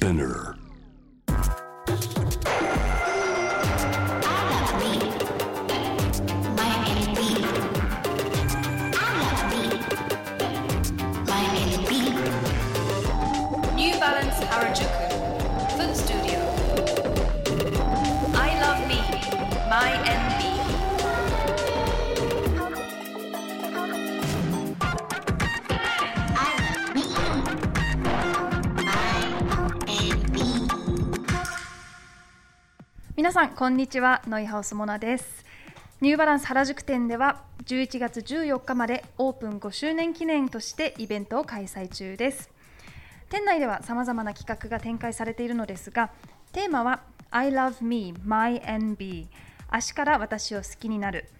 Spinner. 皆さんこんにちは。ノイハウスモナです。ニューバランス原宿店では11月14日までオープン5周年記念としてイベントを開催中です。店内ではさまざまな企画が展開されているのですがテーマは I love me, my and be 足から私を好きになる。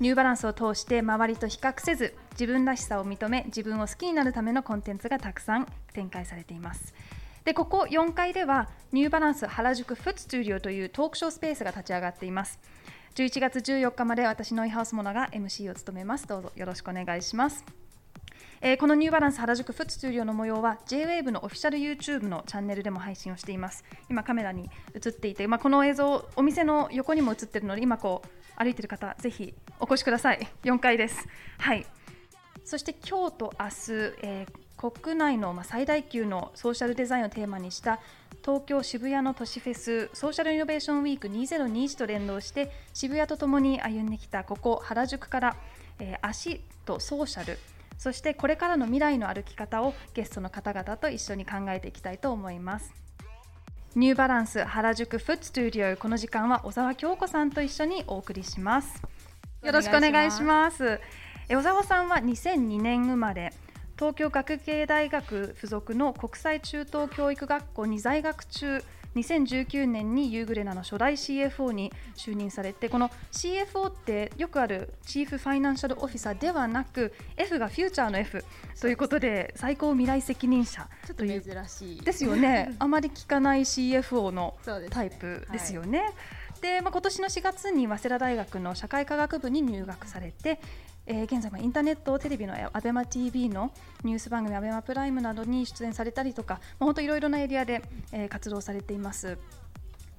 ニューバランスを通して周りと比較せず自分らしさを認め自分を好きになるためのコンテンツがたくさん展開されています。でここ4階ではニューバランス原宿フットスタジオというトークショースペースが立ち上がっています。11月14日まで私のイハウスモナが MC を務めます。どうぞよろしくお願いします。えーこのニューバランス原宿フットスタジオの模様は JWAVE のオフィシャル YouTube のチャンネルでも配信をしています。今カメラに映っていて、まあ、この映像お店の横にも映ってるので今こう歩いてる方ぜひお越しください。4階です。はい。そして今日と明日、えー国内のまあ最大級のソーシャルデザインをテーマにした東京渋谷の都市フェスソーシャルイノベーションウィーク2021と連動して渋谷とともに歩んできたここ原宿から、えー足とソーシャルそしてこれからの未来の歩き方をゲストの方々と一緒に考えていきたいと思います。ニューバランス原宿フットスタジオこの時間は小沢京子さんと一緒にお送りします。よろしくお願いします。え小沢さんは2002年生まれ、東京学芸大学附属の国際中等教育学校に在学中、2019年にユーグレナの初代 CFO に就任されて、この CFO ってよくあるチーフファイナンシャルオフィサーではなく、F がフューチャーの F ということで、最高未来責任者ちょっと珍しい。ですよね、あまり聞かない CFO のタイプですよね。で、まあ、今年の4月に早稲田大学の社会科学部に入学されて、えー現在もインターネットテレビの ABEMATV のニュース番組 ABEMA プライムなどに出演されたりとか、まあ、本当いろいろなエリアで、えー活動されています。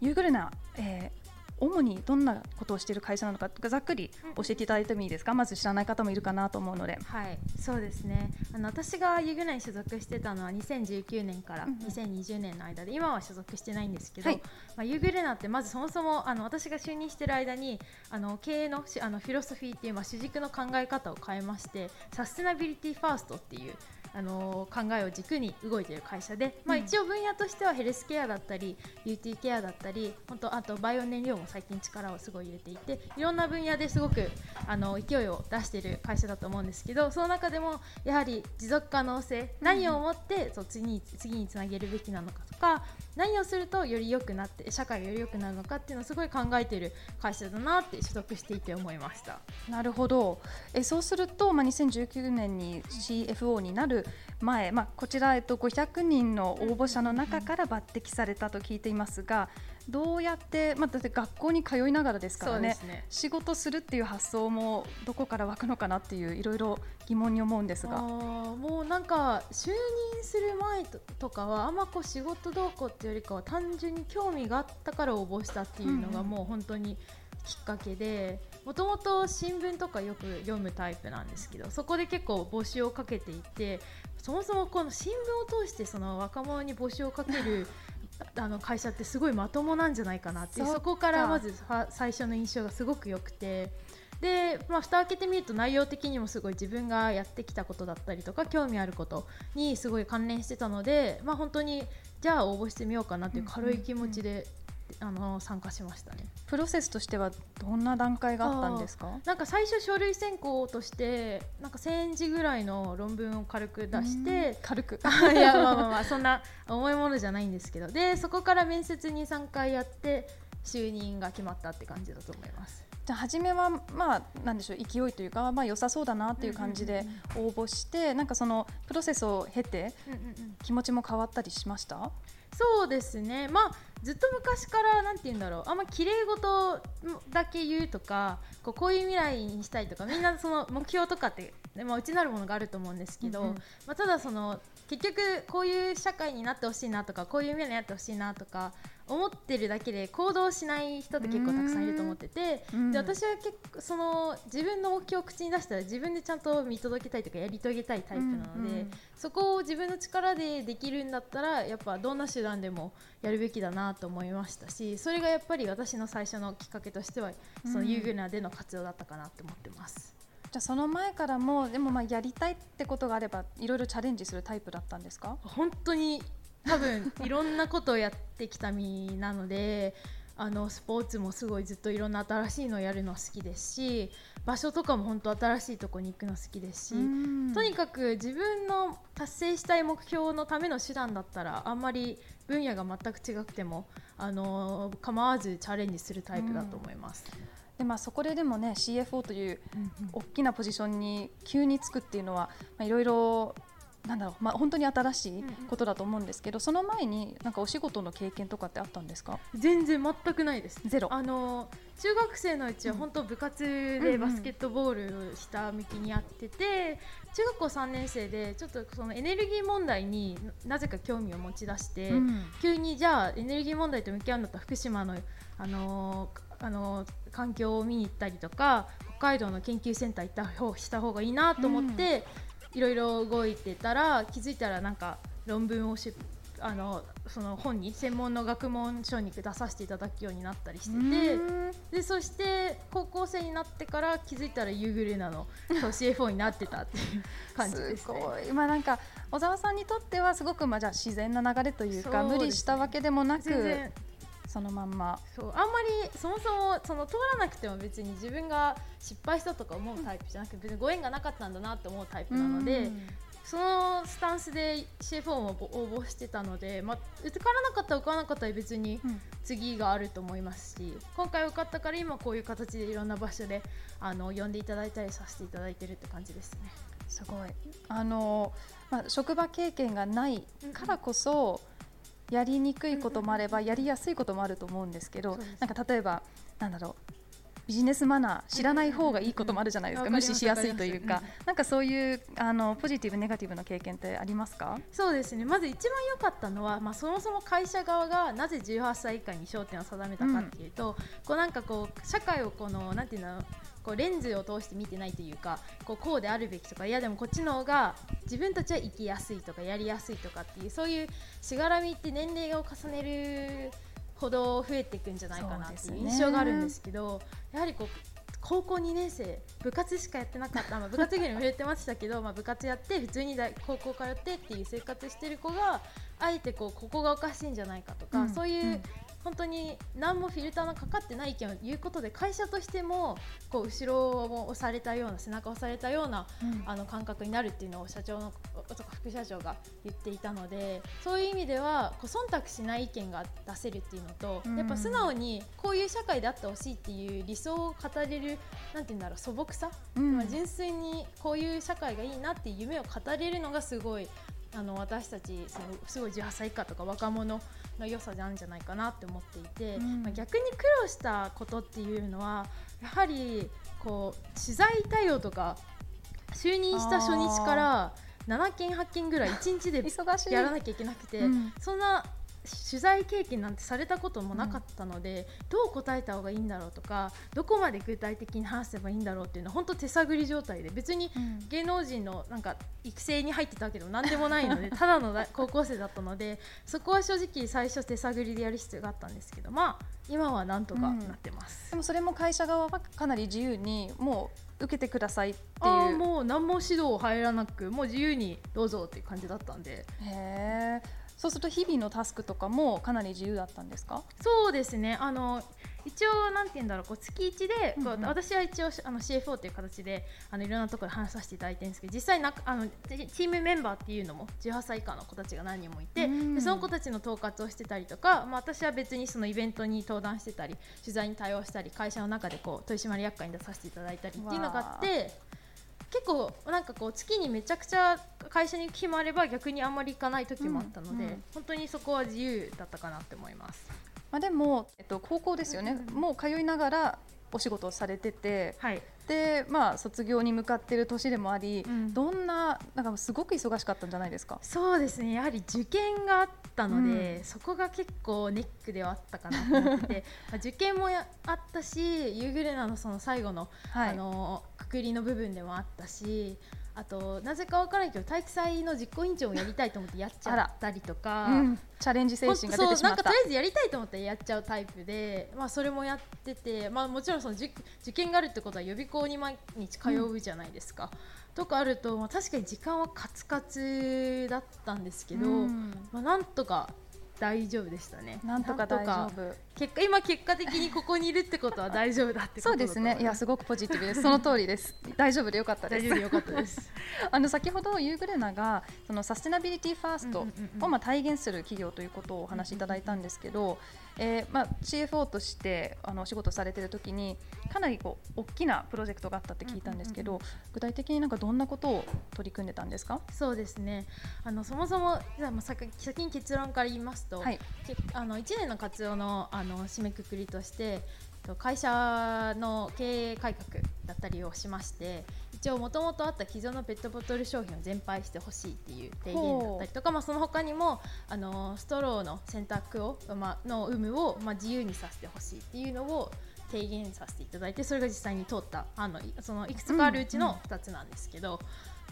ユーグルナ、えー主にどんなことをしている会社なのかざっくり教えていただいてもいいですか、まず知らない方もいるかなと思うので。はい。そうですね。あの私がユグナに所属してたのは2019年からうんうん。2020年の間で今は所属してないんですけど、はい。まあ、ユーグレナってまずそもそもあの私が就任してる間にあの経営のしあのフィロソフィーっていう、まあ、主軸の考え方を変えまして sustainability first っていうあの考えを軸に動いている会社で、まあ、うん。一応分野としてはヘルスケアだったりビューティーケアだったり本当あとバイオ燃料も最近力をすごい入れていていろんな分野ですごくあの勢いを出している会社だと思うんですけどその中でもやはり持続可能性何をもってそう次に次につなげるべきなのかとか何をするとより良くなって社会がより良くなるのかっていうのをすごい考えている会社だなって所属していて思いました。なるほど。えそうすると、まあ、2019年に CFO になる前、まあ、こちら、えっと、500人の応募者の中から抜擢されたと聞いていますがどうやって、まあ、だって学校に通いながらですからねね仕事するっていう発想もどこから湧くのかなっていういろいろ疑問に思うんですあが。ーもうなんか就任する前ととかはあんまこう仕事どうこうっていうよりかは単純に興味があったから応募したっていうのうんうんがもう本当にきっかけでもともと新聞とかよく読むタイプなんですけどそこで結構募集をかけていてそもそもこの新聞を通してその若者に募集をかける あの会社ってすごいまともなんじゃないかなってそこからまずは最初の印象がすごく良くて。で、まあ、蓋を開けてみると内容的にもすごい自分がやってきたことだったりとか興味あることにすごい関連してたので、まあ、本当にじゃあ応募してみようかなっていう軽い気持ちで、あの参加しましたね。プロセスとしてはどんな段階があったんですか？なんか最初書類選考としてなんか1000字ぐらいの論文を軽く出して軽く。いやまあまあまあそんな重いものじゃないんですけど。でそこから面接に3回やって就任が決まったって感じだと思います。じゃあ初めはまあなんでしょう勢いというかまあ良さそうだなっていう感じで応募してなんかそのプロセスを経て気持ちも変わったりしました？そうですね。まあずっと昔からなんて言うんだろう。あんま綺麗事だけ言うとかこうこういう未来にしたいとかみんなその目標とかって、ねまあ、うちなるものがあると思うんですけど、うんうん。まあ、ただその結局こういう社会になってほしいなとかこういう未来になってほしいなとか思ってるだけで行動しない人って結構たくさんいると思っててうん。で私は結構その自分の目標を口に出したら自分でちゃんと見届けたいとかやり遂げたいタイプなので、うんうんそこを自分の力でできるんだったらやっぱどんな手段でもやるべきだなと思いましたしそれがやっぱり私の最初のきっかけとしてはそのユーグナでの活動だったかなって思ってます。じゃあその前からもでもまあやりたいってことがあればいろいろチャレンジするタイプだったんですか？本当に多分いろんなことをやってきた身なのであのスポーツもすごいずっといろんな新しいのをやるの好きですし場所とかも本当新しいとこに行くの好きですし、とにかく自分の達成したい目標のための手段だったらあんまり分野が全く違くてもあの構わずチャレンジするタイプだと思います。でまあそこででもね CFO という大きなポジションに急につくっていうのはまあいろいろなんだろうまあ本当に新しいことだと思うんですけど、その前になんかお仕事の経験とかってあったんですか？全然全くないです。ゼロ。あの中学生のうちは本当部活でバスケットボールを下向きにやってて、中学校3年生でちょっとそのエネルギー問題になぜか興味を持ち出して、うん。急にじゃあエネルギー問題と向き合うんだったら福島のあのーあのー環境を見に行ったりとか北海道の研究センター行った方した方がいいなと思って、いろいろ動いてたら気づいたらなんか論文をしあのその本に専門の学問書に出させていただくようになったりしてて。うんでそして高校生になってから気づいたらユーグレナの CFO になってたっていう感じですね。ごい、まあなんか小沢さんにとってはすごくまあじゃあ自然な流れというか無理したわけでもなくそのまんま。そうあんまりそもそもその通らなくても別に自分が失敗したとか思うタイプじゃなくて別にご縁がなかったんだなって思うタイプなので、うん。そのスタンスで CFO も応募してたので、まあ、受からなかったら受からなかったら別にうん。次があると思いますし今回受かったから今こういう形でいろんな場所であの呼んでいただいたりさせていただいてるって感じですね。すごい。あの、まあ、職場経験がないからこそやりにくいこともあればやりやすいこともあると思うんですけどなんか例えばなんだろう。ビジネスマナー知らない方がいいこともあるじゃないですか。うんうんうん無視しやすいというか。なんかそういうあのポジティブネガティブな経験ってありますか？そうですね。まず一番良かったのは、まあ、そもそも会社側がなぜ18歳以下に焦点を定めたかっていうと、こうなんかこう社会をこのなんていうのこうレンズを通して見てないというかこうこうであるべきとかいやでもこっちの方が自分たちは生きやすいとかやりやすいとかっていうそういうしがらみって年齢を重ねるほど増えていくんじゃないかなっていう印象があるんですけどやはりこう高校2年生部活しかやってなかった、まあ、部活以外にも触れてましたけど、まあ、部活やって普通に大高校通ってっていう生活してる子があえてこうここがおかしいんじゃないかとか、うんそういう、うん本当に何もフィルターのかかってない意見を言うことで会社としてもこう後ろを押されたような背中を押されたようなあの感覚になるっていうのを社長のとか副社長が言っていたのでそういう意味ではこう忖度しない意見が出せるっていうのと、うん。やっぱ素直にこういう社会であってほしいっていう理想を語れるなんて言うんだろう素朴さ、うん。まあ、純粋にこういう社会がいいなっていう夢を語れるのがすごいあの私たちそのすごい18歳以下とか若者の良さなんじゃないかなって思っていて、うん。まあ、逆に苦労したことっていうのはやはりこう取材対応とか就任した初日から7件8件ぐらい1日で 忙しい。やらなきゃいけなくて、うん。そんな取材経験なんてされたこともなかったので、どう答えた方がいいんだろうとかどこまで具体的に話せばいいんだろうっていうのは本当手探り状態で別にうん。芸能人のなんか育成に入ってたわけでも何でもないので ただの大高校生だったのでそこは正直最初手探りでやる必要があったんですけどまあ今はなんとかなってます。でもそれも会社側はかなり自由にもう受けてくださいっていう。もう何も指導入らなくもう自由にどうぞっていう感じだったんで。へーそうすると日々のタスクとかもかなり自由だったんですか？そうですね。あの一応なんて言うんだろう。こう月1で、こううん。うん私は一応あの CFO という形であのいろんなところで話させていただいてるんですけど実際なあのチチームメンバーっていうのも18歳以下の子たちが何人もいて、うん。でその子たちの統括をしてたりとか、まあ、私は別にそのイベントに登壇してたり取材に対応したり会社の中でこう取締役会に出させていただいたりっていうのがあって結構なんかこう月にめちゃくちゃ会社に行く日もあれば逆にあんまり行かない時もあったので、うんうん本当にそこは自由だったかなって思います。まあ、でも、えっと、高校ですよね、うんうん。もう通いながらお仕事をされててはい、で、まあ、卒業に向かっている年でもあり、うん。どんななんかすごく忙しかったんじゃないですか？そうですね。やはり受験があったので、そこが結構ネックではあったかなと思ってて まあ受験もやあったしユーグレナのその最後の,、はい。あのくくりの部分でもあったしあとなぜかわからないけど体育祭の実行委員長をやりたいと思ってやっちゃったりとか。うん、チャレンジ精神が出てしまったなんかとりあえずやりたいと思ってやっちゃうタイプで、まあ、それもやってて、まあ、もちろんその受受験があるってことは予備校に毎日通うじゃないですか。とかあると、まあ、確かに時間はカツカツだったんですけど、うんまあ、なんとか大丈夫でしたね。なんとか大丈夫。結果今結果的にここにいるってことは大丈夫だってことそうですね。いやすごくポジティブです。その通りです。大丈夫でよかったです。大丈夫でよかったです。あの先ほどユーグレナがその sustainability first うんうんうんうんをまあ体現する企業ということをお話しいただいたんですけど、えーまあ CFO としてあのお仕事されている時にかなりこう大きなプロジェクトがあったって聞いたんですけど、うん具体的になんかどんなことを取り組んでたんですか？そうですねあのそもそもじゃあまあ先先に結論から言いますと、はい。けあの1年の活動のあの締めくくりとしてと会社の経営改革だったりをしまして一応もともとあった既存のペットボトル商品を全廃してほしいっていう提言だったりとか、まあ、その他にもあのストローの選択を、まあの有無を、まあ、自由にさせてほしいっていうのを提言させていただいてそれが実際に通ったあのそのいくつかあるうちの2つなんですけど、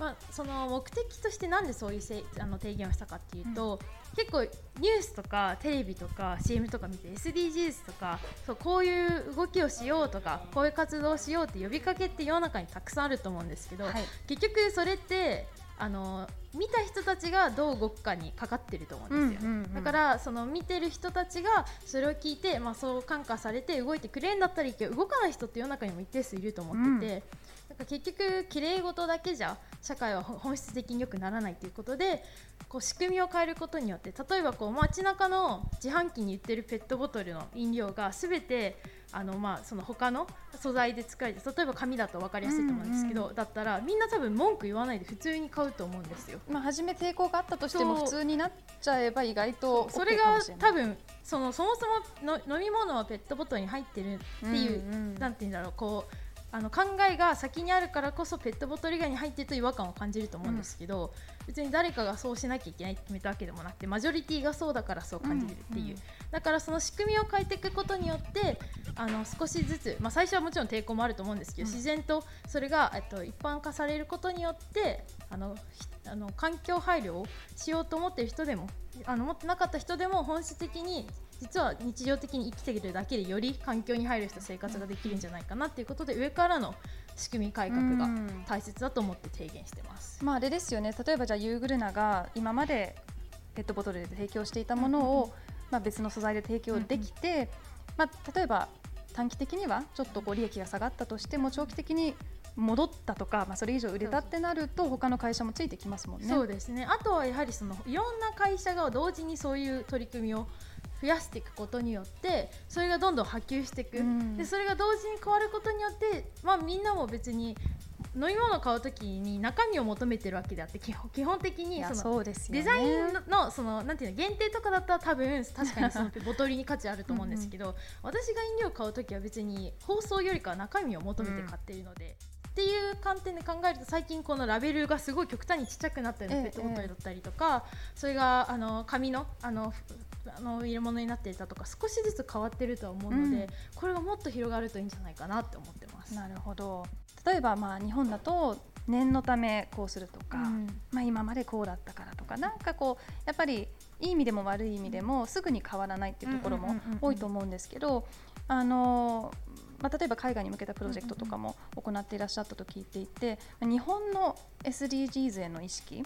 まあ、その目的としてなんでそういうせあの提言をしたかっていうと、結構ニュースとかテレビとか CM とか見て SDGs とかそうこういう動きをしようとかこういう活動をしようって呼びかけって世の中にたくさんあると思うんですけど、はい。結局それってあの見た人たちがどう動くかにかかってると思うんですよ、うんうんうんだからその見てる人たちがそれを聞いて、まあ、そう感化されて動いてくれるんだったらいいけど動かない人って世の中にも一定数いると思ってて、なんか結局綺麗事だけじゃ社会は本質的に良くならないということでこう仕組みを変えることによって例えばこう街中の自販機に売ってるペットボトルの飲料がすべてあのまあその他の素材で作られて例えば紙だと分かりやすいと思うんですけど、だったらみんな多分文句言わないで普通に買うと思うんですよ。まあ初め抵抗があったとしてもそう。普通になっちゃえば意外とそれ OK かがもしれない。多分そのそもそもの飲み物はペットボトルに入ってるっていう、うんうん。なんて言うんだろうこうあの考えが先にあるからこそペットボトル以外に入ってると違和感を感じると思うんですけど、別に誰かがそうしなきゃいけないって決めたわけでもなくてマジョリティがそうだからそう感じるっていう、うん。うんだからその仕組みを変えていくことによってあの少しずつ、まあ、最初はもちろん抵抗もあると思うんですけど、うん。自然とそれが、えっと、一般化されることによってあのひあの環境配慮をしようと思っている人でもあの持ってなかった人でも本質的に実は日常的に生きているだけでより環境に配慮した生活ができるんじゃないかなっていうことで上からの仕組み改革がうん。大切だと思って提言してます。まああれですよね。例えばじゃあユーグルナが今までペットボトルで提供していたものを、まあ、別の素材で提供できて、まあ、例えば短期的にはちょっとこう利益が下がったとしても長期的に戻ったとか、まあ、それ以上売れたってなると他の会社もついてきますもんね。そうですね。あとはやはりそのいろんな会社が同時にそういう取り組みを増やしていくことによってそれがどんどん波及していく、うん。でそれが同時に変わることによって、まあ、みんなも別に飲み物を買うときに中身を求めてるわけであって基本基本的にそのデザインのそのなんていうの限定とかだったら多分確かにその ボトルに価値あると思うんですけど私が飲料を買うときは別に包装よりかは中身を求めて買っているので。っていう観点で考えると最近このラベルがすごい極端にちっちゃくなったようなええペットボトルだったりとか、それがあの紙のあのふあの入れ物になっていたとか少しずつ変わってるとは思うので、うん。これがもっと広がるといいんじゃないかなって思ってます。なるほど。例えばまあ日本だと念のためこうするとか、うん。まあ、今までこうだったからとかなんかこうやっぱりいい意味でも悪い意味でもすぐに変わらないっていうところも多いと思うんですけどあの、まあ、例えば海外に向けたプロジェクトとかも行っていらっしゃったと聞いていて日本の SDGs への意識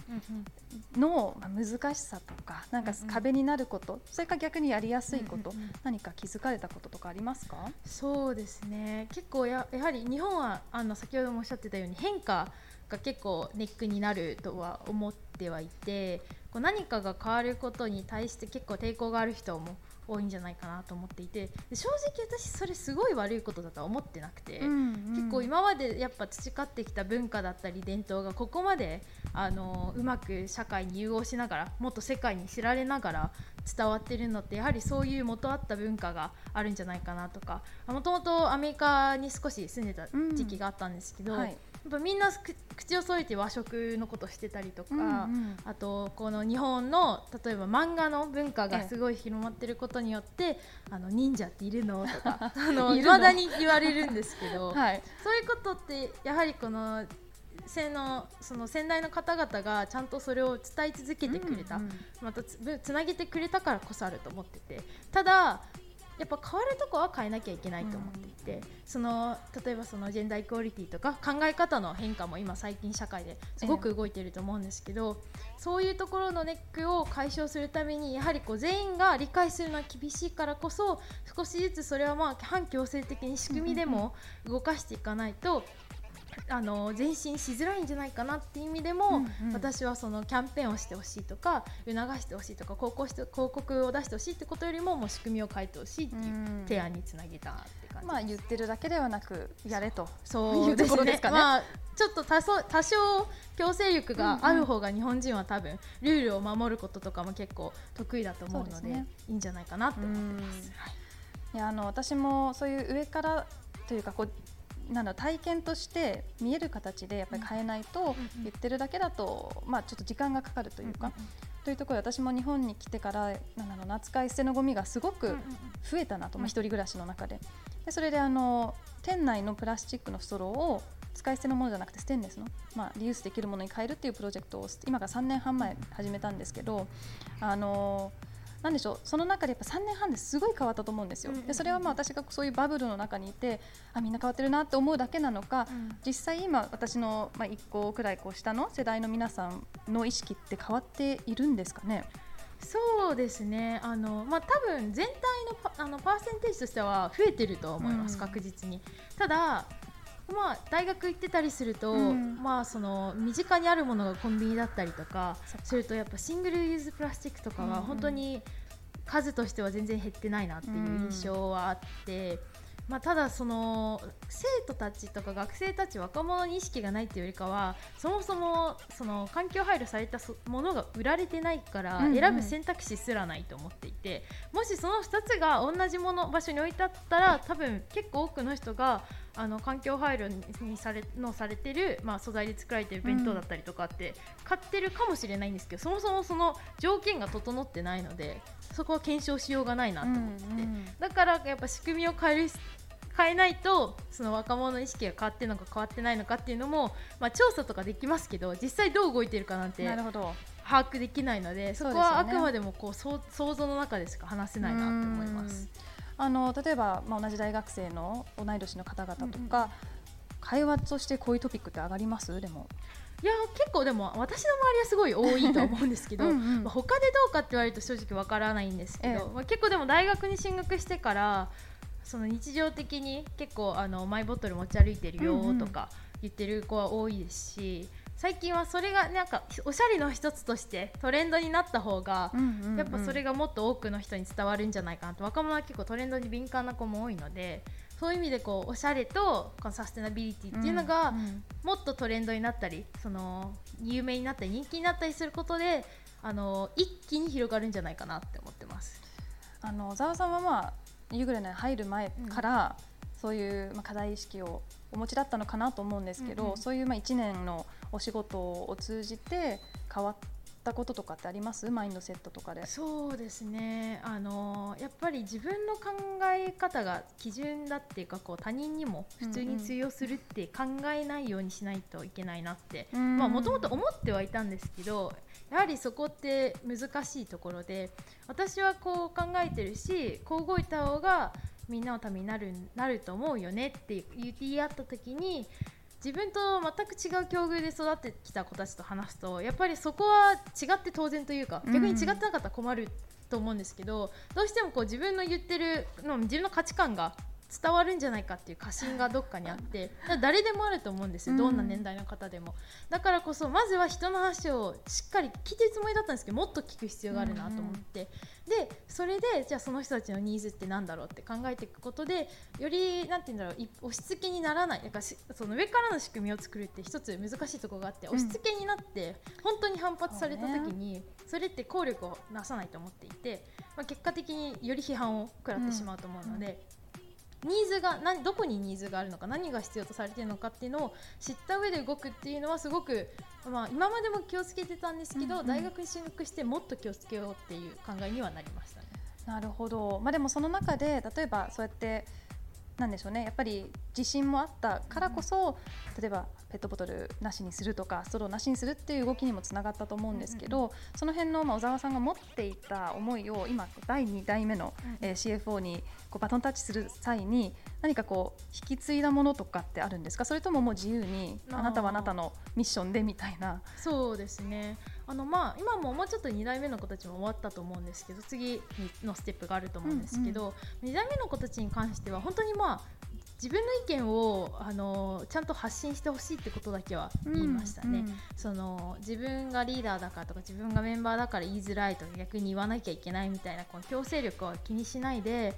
のまあ難しさとかなんかうんうん。壁になることそれから逆にやりやすいことうんうんうん。何か気づかれたこととかありますか？そうですね。結構ややはり日本はあの先ほどもおっしゃってたように変化が結構ネックになるとは思ってはいてこう何かが変わることに対して結構抵抗がある人も多いんじゃないかなと思っていてで正直私それすごい悪いことだとは思ってなくて、結構今までやっぱ培ってきた文化だったり伝統がここまであのうまく社会に融合しながらもっと世界に知られながら伝わってるのってやはりそういう元あった文化があるんじゃないかなとかもともとアメリカに少し住んでた時期があったんですけど、うんはい。やっぱみんなく口を添えて和食のことしてたりとか、うんうん。あとこの日本の例えば漫画の文化がすごい広まってることによって「あの忍者っているの?」とか あのいるの。未だに言われるんですけど、はい。そういうことってやはりこの先のその先代の方々がちゃんとそれを伝え続けてくれた、うんうんまたつつなげてくれたからこそあると思っててただやっぱ変わるとこは変えなきゃいけないと思っていて、その例えばそのジェンダーイクオリティとか考え方の変化も今最近社会ですごく動いていると思うんですけど、そういうところのネックを解消するためにやはりこう全員が理解するのは厳しいからこそ少しずつそれはまあ反強制的に仕組みでも動かしていかないと。あの前進しづらいんじゃないかなっていう意味でも、うんうん。私はそのキャンペーンをしてほしいとか促してほしいとか広告して広告を出してほしいってことよりももう仕組みを変えてほしいっていううん。提案につなげたって感じ、まあ言ってるだけではなくやれとそう。いうところですかね。まあ、ちょっと多少多少強制力がある方が日本人は多分ルールを守ることとかも結構得意だと思うのでね。いいんじゃないかなって思ってます。いやあの私もそういう上からというかこうなんだろう体験として見える形でやっぱり変えないと、言ってるだけだと、まあ、ちょっと時間がかかるというか、というところで私も日本に来てからなんだろうな使い捨てのゴミがすごく増えたなと、うん。まあ、一人暮らしの中で。でそれであの店内のプラスチックのストローを使い捨てのものじゃなくてステンレスの、まあ、リユースできるものに変えるっていうプロジェクトを今から3年半前始めたんですけどあのなんでしょうその中でやっぱ3年半ですごい変わったと思うんですよ。でそれはまあ私がそういうバブルの中にいてあみんな変わってるなって思うだけなのか、うん実際今私のまあ1個くらいこう下の世代の皆さんの意識って変わっているんですかね？そうですねあの、まあ、多分全体のパあのパーセンテージとしては増えてるとは思います、うん確実に。ただまあ、大学行ってたりすると、うん。まあ、その身近にあるものがコンビニだったりとかするとやっぱシングルユーズプラスチックとかうんうん。は本当に数としては全然減ってないなっていう印象はあって、まあ、ただその生徒たちとか学生たち若者に意識がないっていうよりかはそもそもその環境配慮されたそものが売られてないからうんうん。選ぶ選択肢すらないと思っていて、もしその2つが同じもの場所に置いてあったら多分結構多くの人があの環境配慮にされのされてる、まあ、素材で作られてる弁当だったりとかって買ってるかもしれないんですけど、そもそもその条件が整ってないのでそこは検証しようがないなと思って。て、うんうん。だからやっぱ仕組みを変える変えないとその若者の意識が変わってるのか変わってないのかっていうのも、まあ、調査とかできますけど実際どう動いてるかなんてなるほど。把握できないのでそこはあくまでもこう想想像の中でしか話せないなと思います。あの例えば、まあ、同じ大学生の同い年の方々とうんうん。か、会話としてこういうトピックって上がります？でも。いや結構でも私の周りはすごい多いと思うんですけどうんうん。まあ他でどうかって言われると正直わからないんですけど、ええ。まあ、結構でも大学に進学してからその日常的に結構あのマイボトル持ち歩いてるようんうんとか言ってる子は多いですし、最近はそれがなんかおしゃれの一つとしてトレンドになった方が、やっぱそれががもっと多くの人に伝わるんじゃないかなと若者は結構トレンドに敏感な子も多いのでそういう意味でこうおしゃれとこのサステナビリティっていうのが、もっとトレンドになったりその有名になったり人気になったりすることであの一気に広がるんじゃないかなって思ってます。あの小沢さんはまあ夕暮れに入る前から、そういう、まあ、課題意識をお持ちだったのかなと思うんですけど、うんうん。そういうまあ1年のお仕事を通じて変わったこととかってあります？マインドセットとかで。そうですね。あのやっぱり自分の考え方が基準だっていうかこう他人にも普通に通用するって考えないようにしないといけないなってまあもともと思ってはいたんですけどやはりそこって難しいところで私はこう考えてるしこう動いた方がみんなのためになるなると思うよねって言い合った時に自分と全く違う境遇で育ってきた子たちと話すとやっぱりそこは違って当然というかうん。逆に違ってなかったら困ると思うんですけどどうしてもこう自分の言ってるの自分の価値観が伝わるんじゃないかっていう過信がどっかにあって誰でもあると思うんですよどんな年代の方でも、だからこそまずは人の話をしっかり聞いてるつもりだったんですけどもっと聞く必要があるなと思って、でそれでじゃあその人たちのニーズってなんだろうって考えていくことでよりなんて言うんだろうい押し付けにならない。なんかしその上からの仕組みを作るって一つ難しいところがあって、うん。押し付けになって本当に反発された時にそ,、れって効力をなさないと思っていて、まあ、結果的により批判を食らってしまうと思うので。ニーズが何どこにニーズがあるのか何が必要とされているのかっていうのを知った上で動くっていうのはすごく、まあ、今までも気をつけてたんですけど、うんうん大学に進学してもっと気をつけようっていう考えにはなりましたね。なるほど、まあ、でもその中で例えばそうやってなんでしょうね。やっぱり自信もあったからこそ、例えばペットボトルなしにするとかストローなしにするっていう動きにもつながったと思うんですけど、その辺の、まあ、小沢さんが持っていた思いを今第2代目の、えー CFO にこうバトンタッチする際に何かこう引き継いだものとかってあるんですか？それとももう自由にあなたはあなたのミッションでみたいな。そうですね。あのまあ今ももうちょっと2代目の子たちも終わったと思うんですけど次のステップがあると思うんですけど、2代目の子たちに関しては本当にまあ自分の意見をあのちゃんと発信してほしいってことだけは言いましたね、うんうんその自分がリーダーだからとか自分がメンバーだから言いづらいとか逆に言わなきゃいけないみたいなこの強制力は気にしないで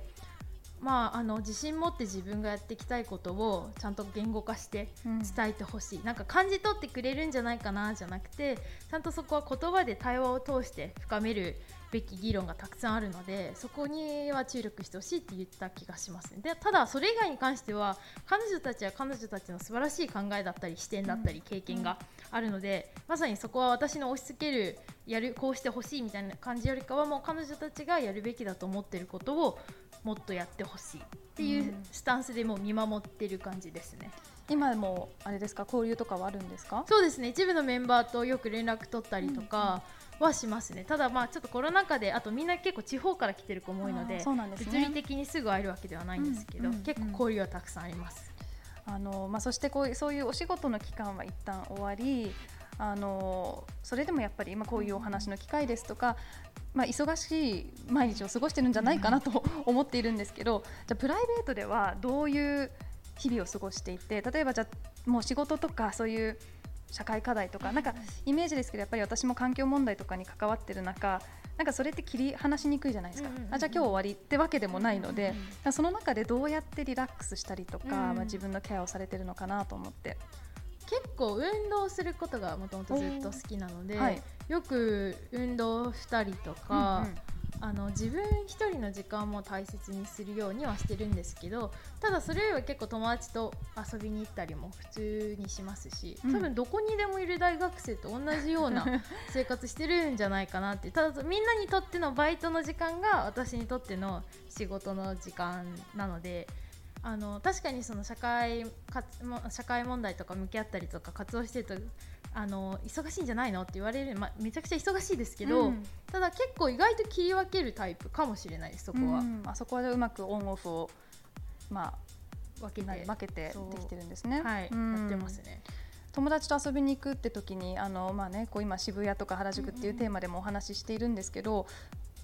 まあ、あの自信持って自分がやっていきたいことをちゃんと言語化してうん。伝えてほしい、なんか感じ取ってくれるんじゃないかなじゃなくてちゃんとそこは言葉で対話を通して深めるべき議論がたくさんあるのでそこには注力してほしいって言った気がしますね。でただそれ以外に関しては彼女たちは彼女たちの素晴らしい考えだったり視点だったり経験があるので、まさにそこは私の押し付けるやるこうしてほしいみたいな感じよりかはもう彼女たちがやるべきだと思っていることをもっとやってほしいっていうスタンスでもう見守ってる感じですね。今もあれですか？交流とかはあるんですか？そうですね。一部のメンバーとよく連絡取ったりとかはしますね、ただまあちょっとコロナ禍であとみんな結構地方から来てる子も多いのでそうなんですね。物理的にすぐ会えるわけではないんですけど、うんうん。結構交流はたくさんあります、あのまあ、そしてこういうそういうお仕事の期間は一旦終わりあのそれでもやっぱり今こういうお話の機会ですとか、まあ、忙しい毎日を過ごしてるんじゃないかなと 思っているんですけどじゃあプライベートではどういう日々を過ごしていて例えばじゃあもう仕事とかそういう社会課題とかなんかイメージですけどやっぱり私も環境問題とかに関わってる中なんかそれって切り離しにくいじゃないですか、あじゃあ今日終わりってわけでもないので、その中でどうやってリラックスしたりとか、うん。まあ、自分のケアをされてるのかなと思って。結構運動することがもともとずっと好きなので、はいよく運動したりとか、あの自分一人の時間も大切にするようにはしてるんですけどただそれよりは結構友達と遊びに行ったりも普通にしますしうん多分どこにでもいる大学生と同じような 生活してるんじゃないかなってただみんなにとってのバイトの時間が私にとっての仕事の時間なので。あの確かにその社会か社会問題とか向き合ったりとか活動してるとあの忙しいんじゃないのって言われる、まあ、めちゃくちゃ忙しいですけど、うん。ただ結構意外と切り分けるタイプかもしれないですそこは、うん。あそこはうまくオンオフを、ま分けあ、て分けてできてるんですね。はい、うん。やってますね。友達と遊びに行くって時にあの、まあね、こう今渋谷とか原宿っていうテーマでもお話ししているんですけど、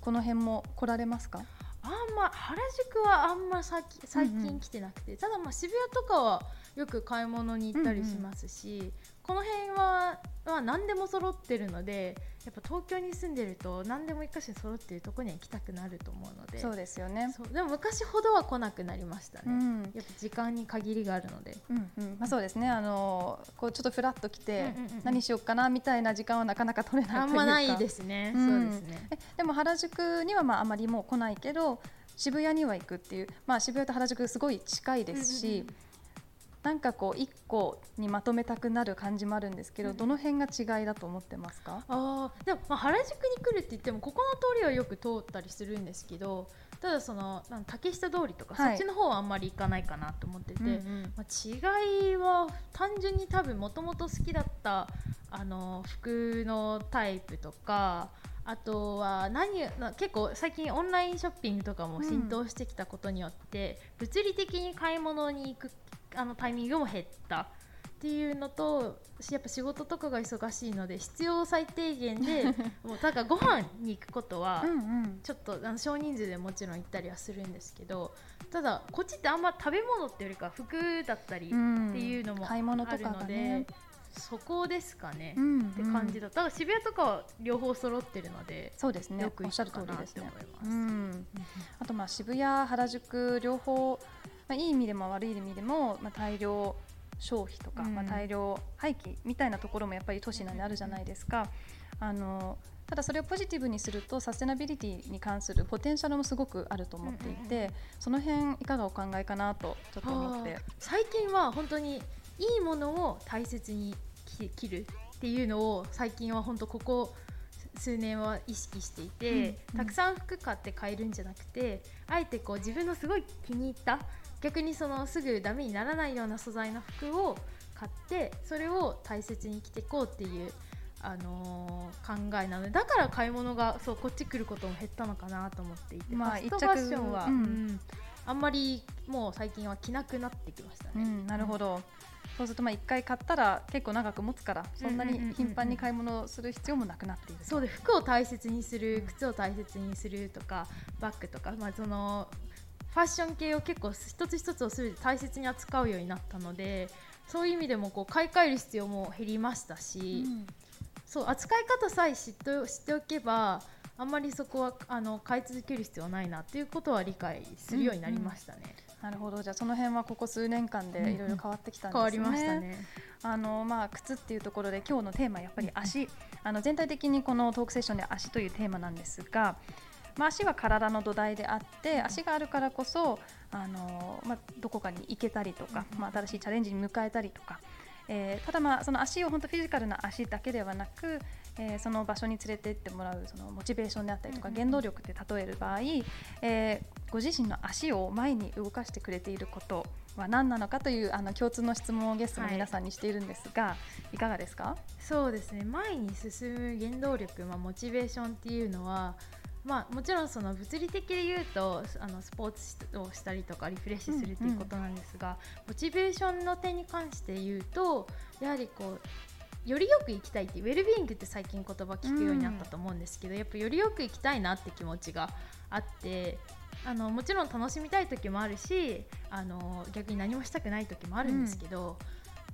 この辺も来られますか？あんま原宿はあんま最うんうん。近来てなくて、ただまあ渋谷とかはよく買い物に行ったりしますし、この辺は、まあ、何でも揃ってるのでやっぱ東京に住んでると何でも一箇所に揃ってるところには行きたくなると思うので。そうですよね。でも昔ほどは来なくなりましたね、うん。やっぱ時間に限りがあるので。うんうん。まあ、そうですね。あのこうちょっとフラッと来て、うんうんうんうん。何しようかなみたいな時間はなかなか取れないあんまないですね、うん。そうですね。えでも原宿にはまああまりもう来ないけど渋谷には行くっていう、まあ、渋谷と原宿すごい近いですし、うんうんうんなんかこう一個にまとめたくなる感じもあるんですけど、うん。どの辺が違いだと思ってますか？あーでも、まあ、原宿に来るって言ってもここの通りはよく通ったりするんですけどただその竹下通りとか、はい。そっちの方はあんまり行かないかなと思ってて、うんうん。まあ、違いは単純に多分もともと好きだったあの服のタイプとかあとは何な結構最近オンラインショッピングとかも浸透してきたことによって、物理的に買い物に行くあのタイミングも減ったっていうのとやっぱ仕事とかが忙しいので必要最低限で もうだからご飯に行くことはうんうん。ちょっとあの少人数でもちろん行ったりはするんですけどただこっちってあんま食べ物っていうよりか服だったりってうんいうのも買い物とかあるので、がねそこですかね、うんって感じだ。だから渋谷とかは両方揃ってるのでそうですね。よくおっしゃる通りですね。うん。あとまあ渋谷原宿両方、まあ、いい意味でも悪い意味でも、まあ、大量消費とか、うん。まあ、大量廃棄みたいなところもやっぱり都市なんであるじゃないですか。あのただそれをポジティブにするとサステナビリティに関するポテンシャルもすごくあると思っていて、うんうんその辺いかがお考えかなとちょっと思って。はあ最近は本当にいいものを大切にき切るっていうのを最近は本当ここ数年は意識していて、うんうん。たくさん服買って買えるんじゃなくてあえてこう自分のすごい気に入った逆にそのすぐダメにならないような素材の服を買ってそれを大切に着ていこうっていう。あのー考えなのでだから買い物がそうこっち来ることも減ったのかなと思っていて、まあファスト一着ファッションは、うんうんあんまりもう最近は着なくなってきましたね。うん、なるほど。そうするとまあ1回買ったら結構長く持つからそんなに頻繁に買い物する必要もなくなっているとそうで服を大切にする靴を大切にするとかバッグとか、まあ、そのファッション系を結構一つ一つをすべて大切に扱うようになったのでそういう意味でもこう買い替える必要も減りましたし、うんそう扱い方さえ知って知っておけばあんまりそこはあの買い続ける必要はないなっていうことは理解するようになりましたね。なるほどじゃあその辺はここ数年間でいろいろ変わってきたんですね。変わりましたね。あのまあ靴っていうところで今日のテーマはやっぱり足、あの全体的にこのトークセッションで足というテーマなんですが、まあ、足は体の土台であって足があるからこそあの、まあ、どこかに行けたりとか、まあ、新しいチャレンジに迎えたりとか、えーただまあその足を本当フィジカルな足だけではなく、えーその場所に連れてってもらうそのモチベーションであったりとか原動力って例える場合、えーご自身の足を前に動かしてくれていることは何なのかというあの共通の質問をゲストの皆さんにしているんですが、い、かがですか？そうですね。前に進む原動力、まあ、モチベーションっていうのは、まあ、もちろんその物理的で言うとあのスポーツをしたりとかリフレッシュするっていうことなんですが、モチベーションの点に関して言うとやはりこうよりよく生きたいっていうウェルビーイングって最近言葉聞くようになったと思うんですけど、やっぱよりよく生きたいなって気持ちがあってあのもちろん楽しみたい時もあるしあの逆に何もしたくない時もあるんですけど、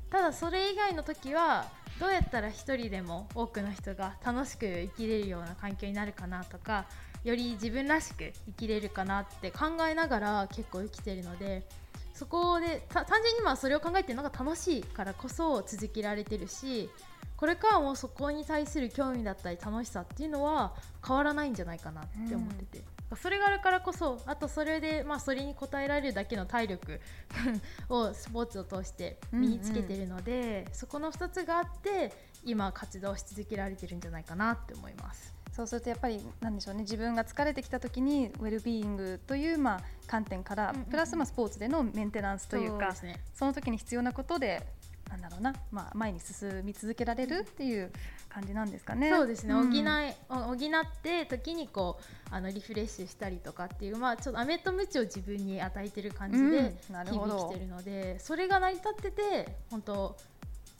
ただそれ以外の時はどうやったら一人でも多くの人が楽しく生きれるような環境になるかなとかより自分らしく生きれるかなって考えながら結構生きてるのでそこで単純にまあそれを考えてるのが楽しいからこそ続けられてるしこれからもそこに対する興味だったり楽しさっていうのは変わらないんじゃないかなって思ってて、それがあるからこそあとそれでまあそれに応えられるだけの体力 をスポーツを通して身につけてるので、そこの2つがあって今活動し続けられてるんじゃないかなって思います。そうするとやっぱりなんでしょうね自分が疲れてきた時にウェルビーイングというまあ観点から、うんうんうん。プラスまあスポーツでのメンテナンスというかその時に必要なことでなんだろうな、まあ、前に進み続けられるっていう感じなんですかね。そうですね、ん。補いお補って時にこうあのリフレッシュしたりとかっていうまあちょっと飴とムチを自分に与えてる感じうんで日々生きてるので、それが成り立ってて本当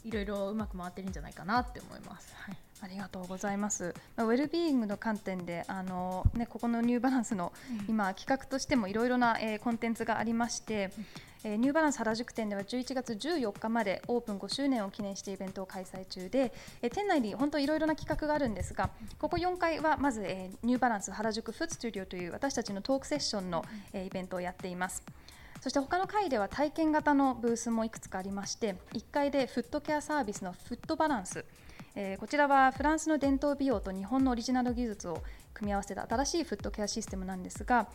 いろいろうまく回ってるんじゃないかなって思います。はい。ありがとうございます。まあ、ウェルビーイングの観点で、あのね、ここのニューバランスの今企画としてもいろいろな、えーコンテンツがありまして、えーニューバランス原宿店では11月14日までオープン5周年を記念してイベントを開催中で、えー店内に本当いろいろな企画があるんですが、ここ4回はまず、えーニューバランス原宿フードスタジオという私たちのトークセッションの、えーイベントをやっています。そして他の階では体験型のブースもいくつかありまして1階でフットケアサービスのフットバランス、えーこちらはフランスの伝統美容と日本のオリジナル技術を組み合わせた新しいフットケアシステムなんですが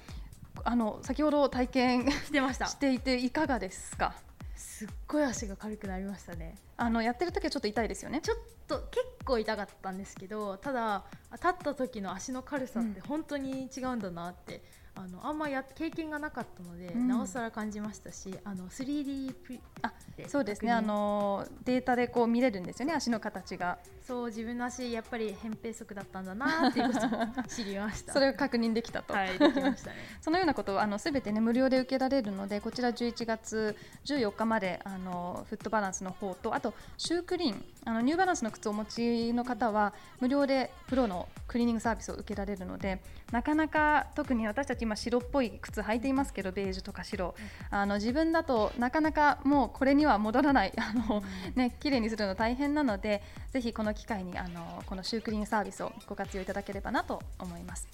あの先ほど体験してました。していていかがですか？すっごい足が軽くなりましたね。あのやってる時はちょっと痛いですよね。ちょっと結構痛かったんですけどただ立った時の足の軽さって本当に違うんだなって、あのあんまや経験がなかったので、うん。なおさら感じましたしあの 3D プリあでそうですね。あのデータでこう見れるんですよね足の形が。そう自分の足やっぱり扁平足だったんだなっていうことを知りました。それを確認できたと、はいできましたね。そのようなことをあのすべてね無料で受けられるのでこちら11月14日まであのフットバランスの方とあとシュークリーンあのニューバランスの靴をお持ちの方は無料でプロのクリーニングサービスを受けられるのでなかなか特に私たち今白っぽい靴履いていますけどベージュとか白。あの自分だとなかなかもうこれには戻らない。あの、ね綺麗にするの大変なのでぜひこの機会にあのこのシュークリーンサービスをご活用いただければなと思います。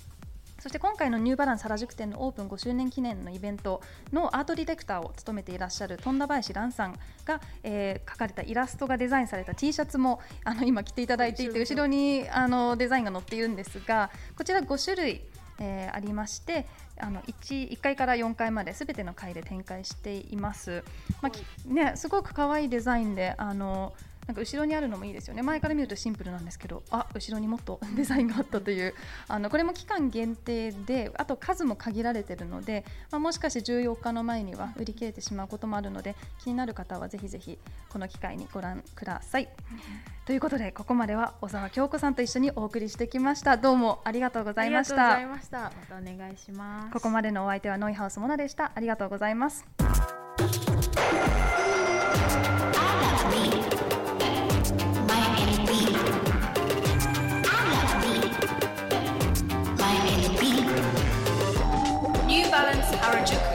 そして今回のニューバランス原宿店のオープン5周年記念のイベントのアートディレクターを務めていらっしゃる富田林蘭さんが、えー描かれたイラストがデザインされた T シャツもあの今着ていただいていて後ろにあのデザインが載っているんですがこちら5種類、えーありましてあの 1, 1階から4階まで全ての階で展開しています。まあきね、すごく可愛いデザインであのなんか後ろにあるのもいいですよね。前から見るとシンプルなんですけどあ後ろにもっと デザインがあったという。あのこれも期間限定であと数も限られているので、まあ、もしかして14日の前には売り切れてしまうこともあるので気になる方はぜひぜひこの機会にご覧ください。ということでここまでは小沢京子さんと一緒にお送りしてきました。どうもありがとうございました。ありがとうございました。またお願いします。ここまでのお相手はノイハウスモナでした。ありがとうございます Harajuku.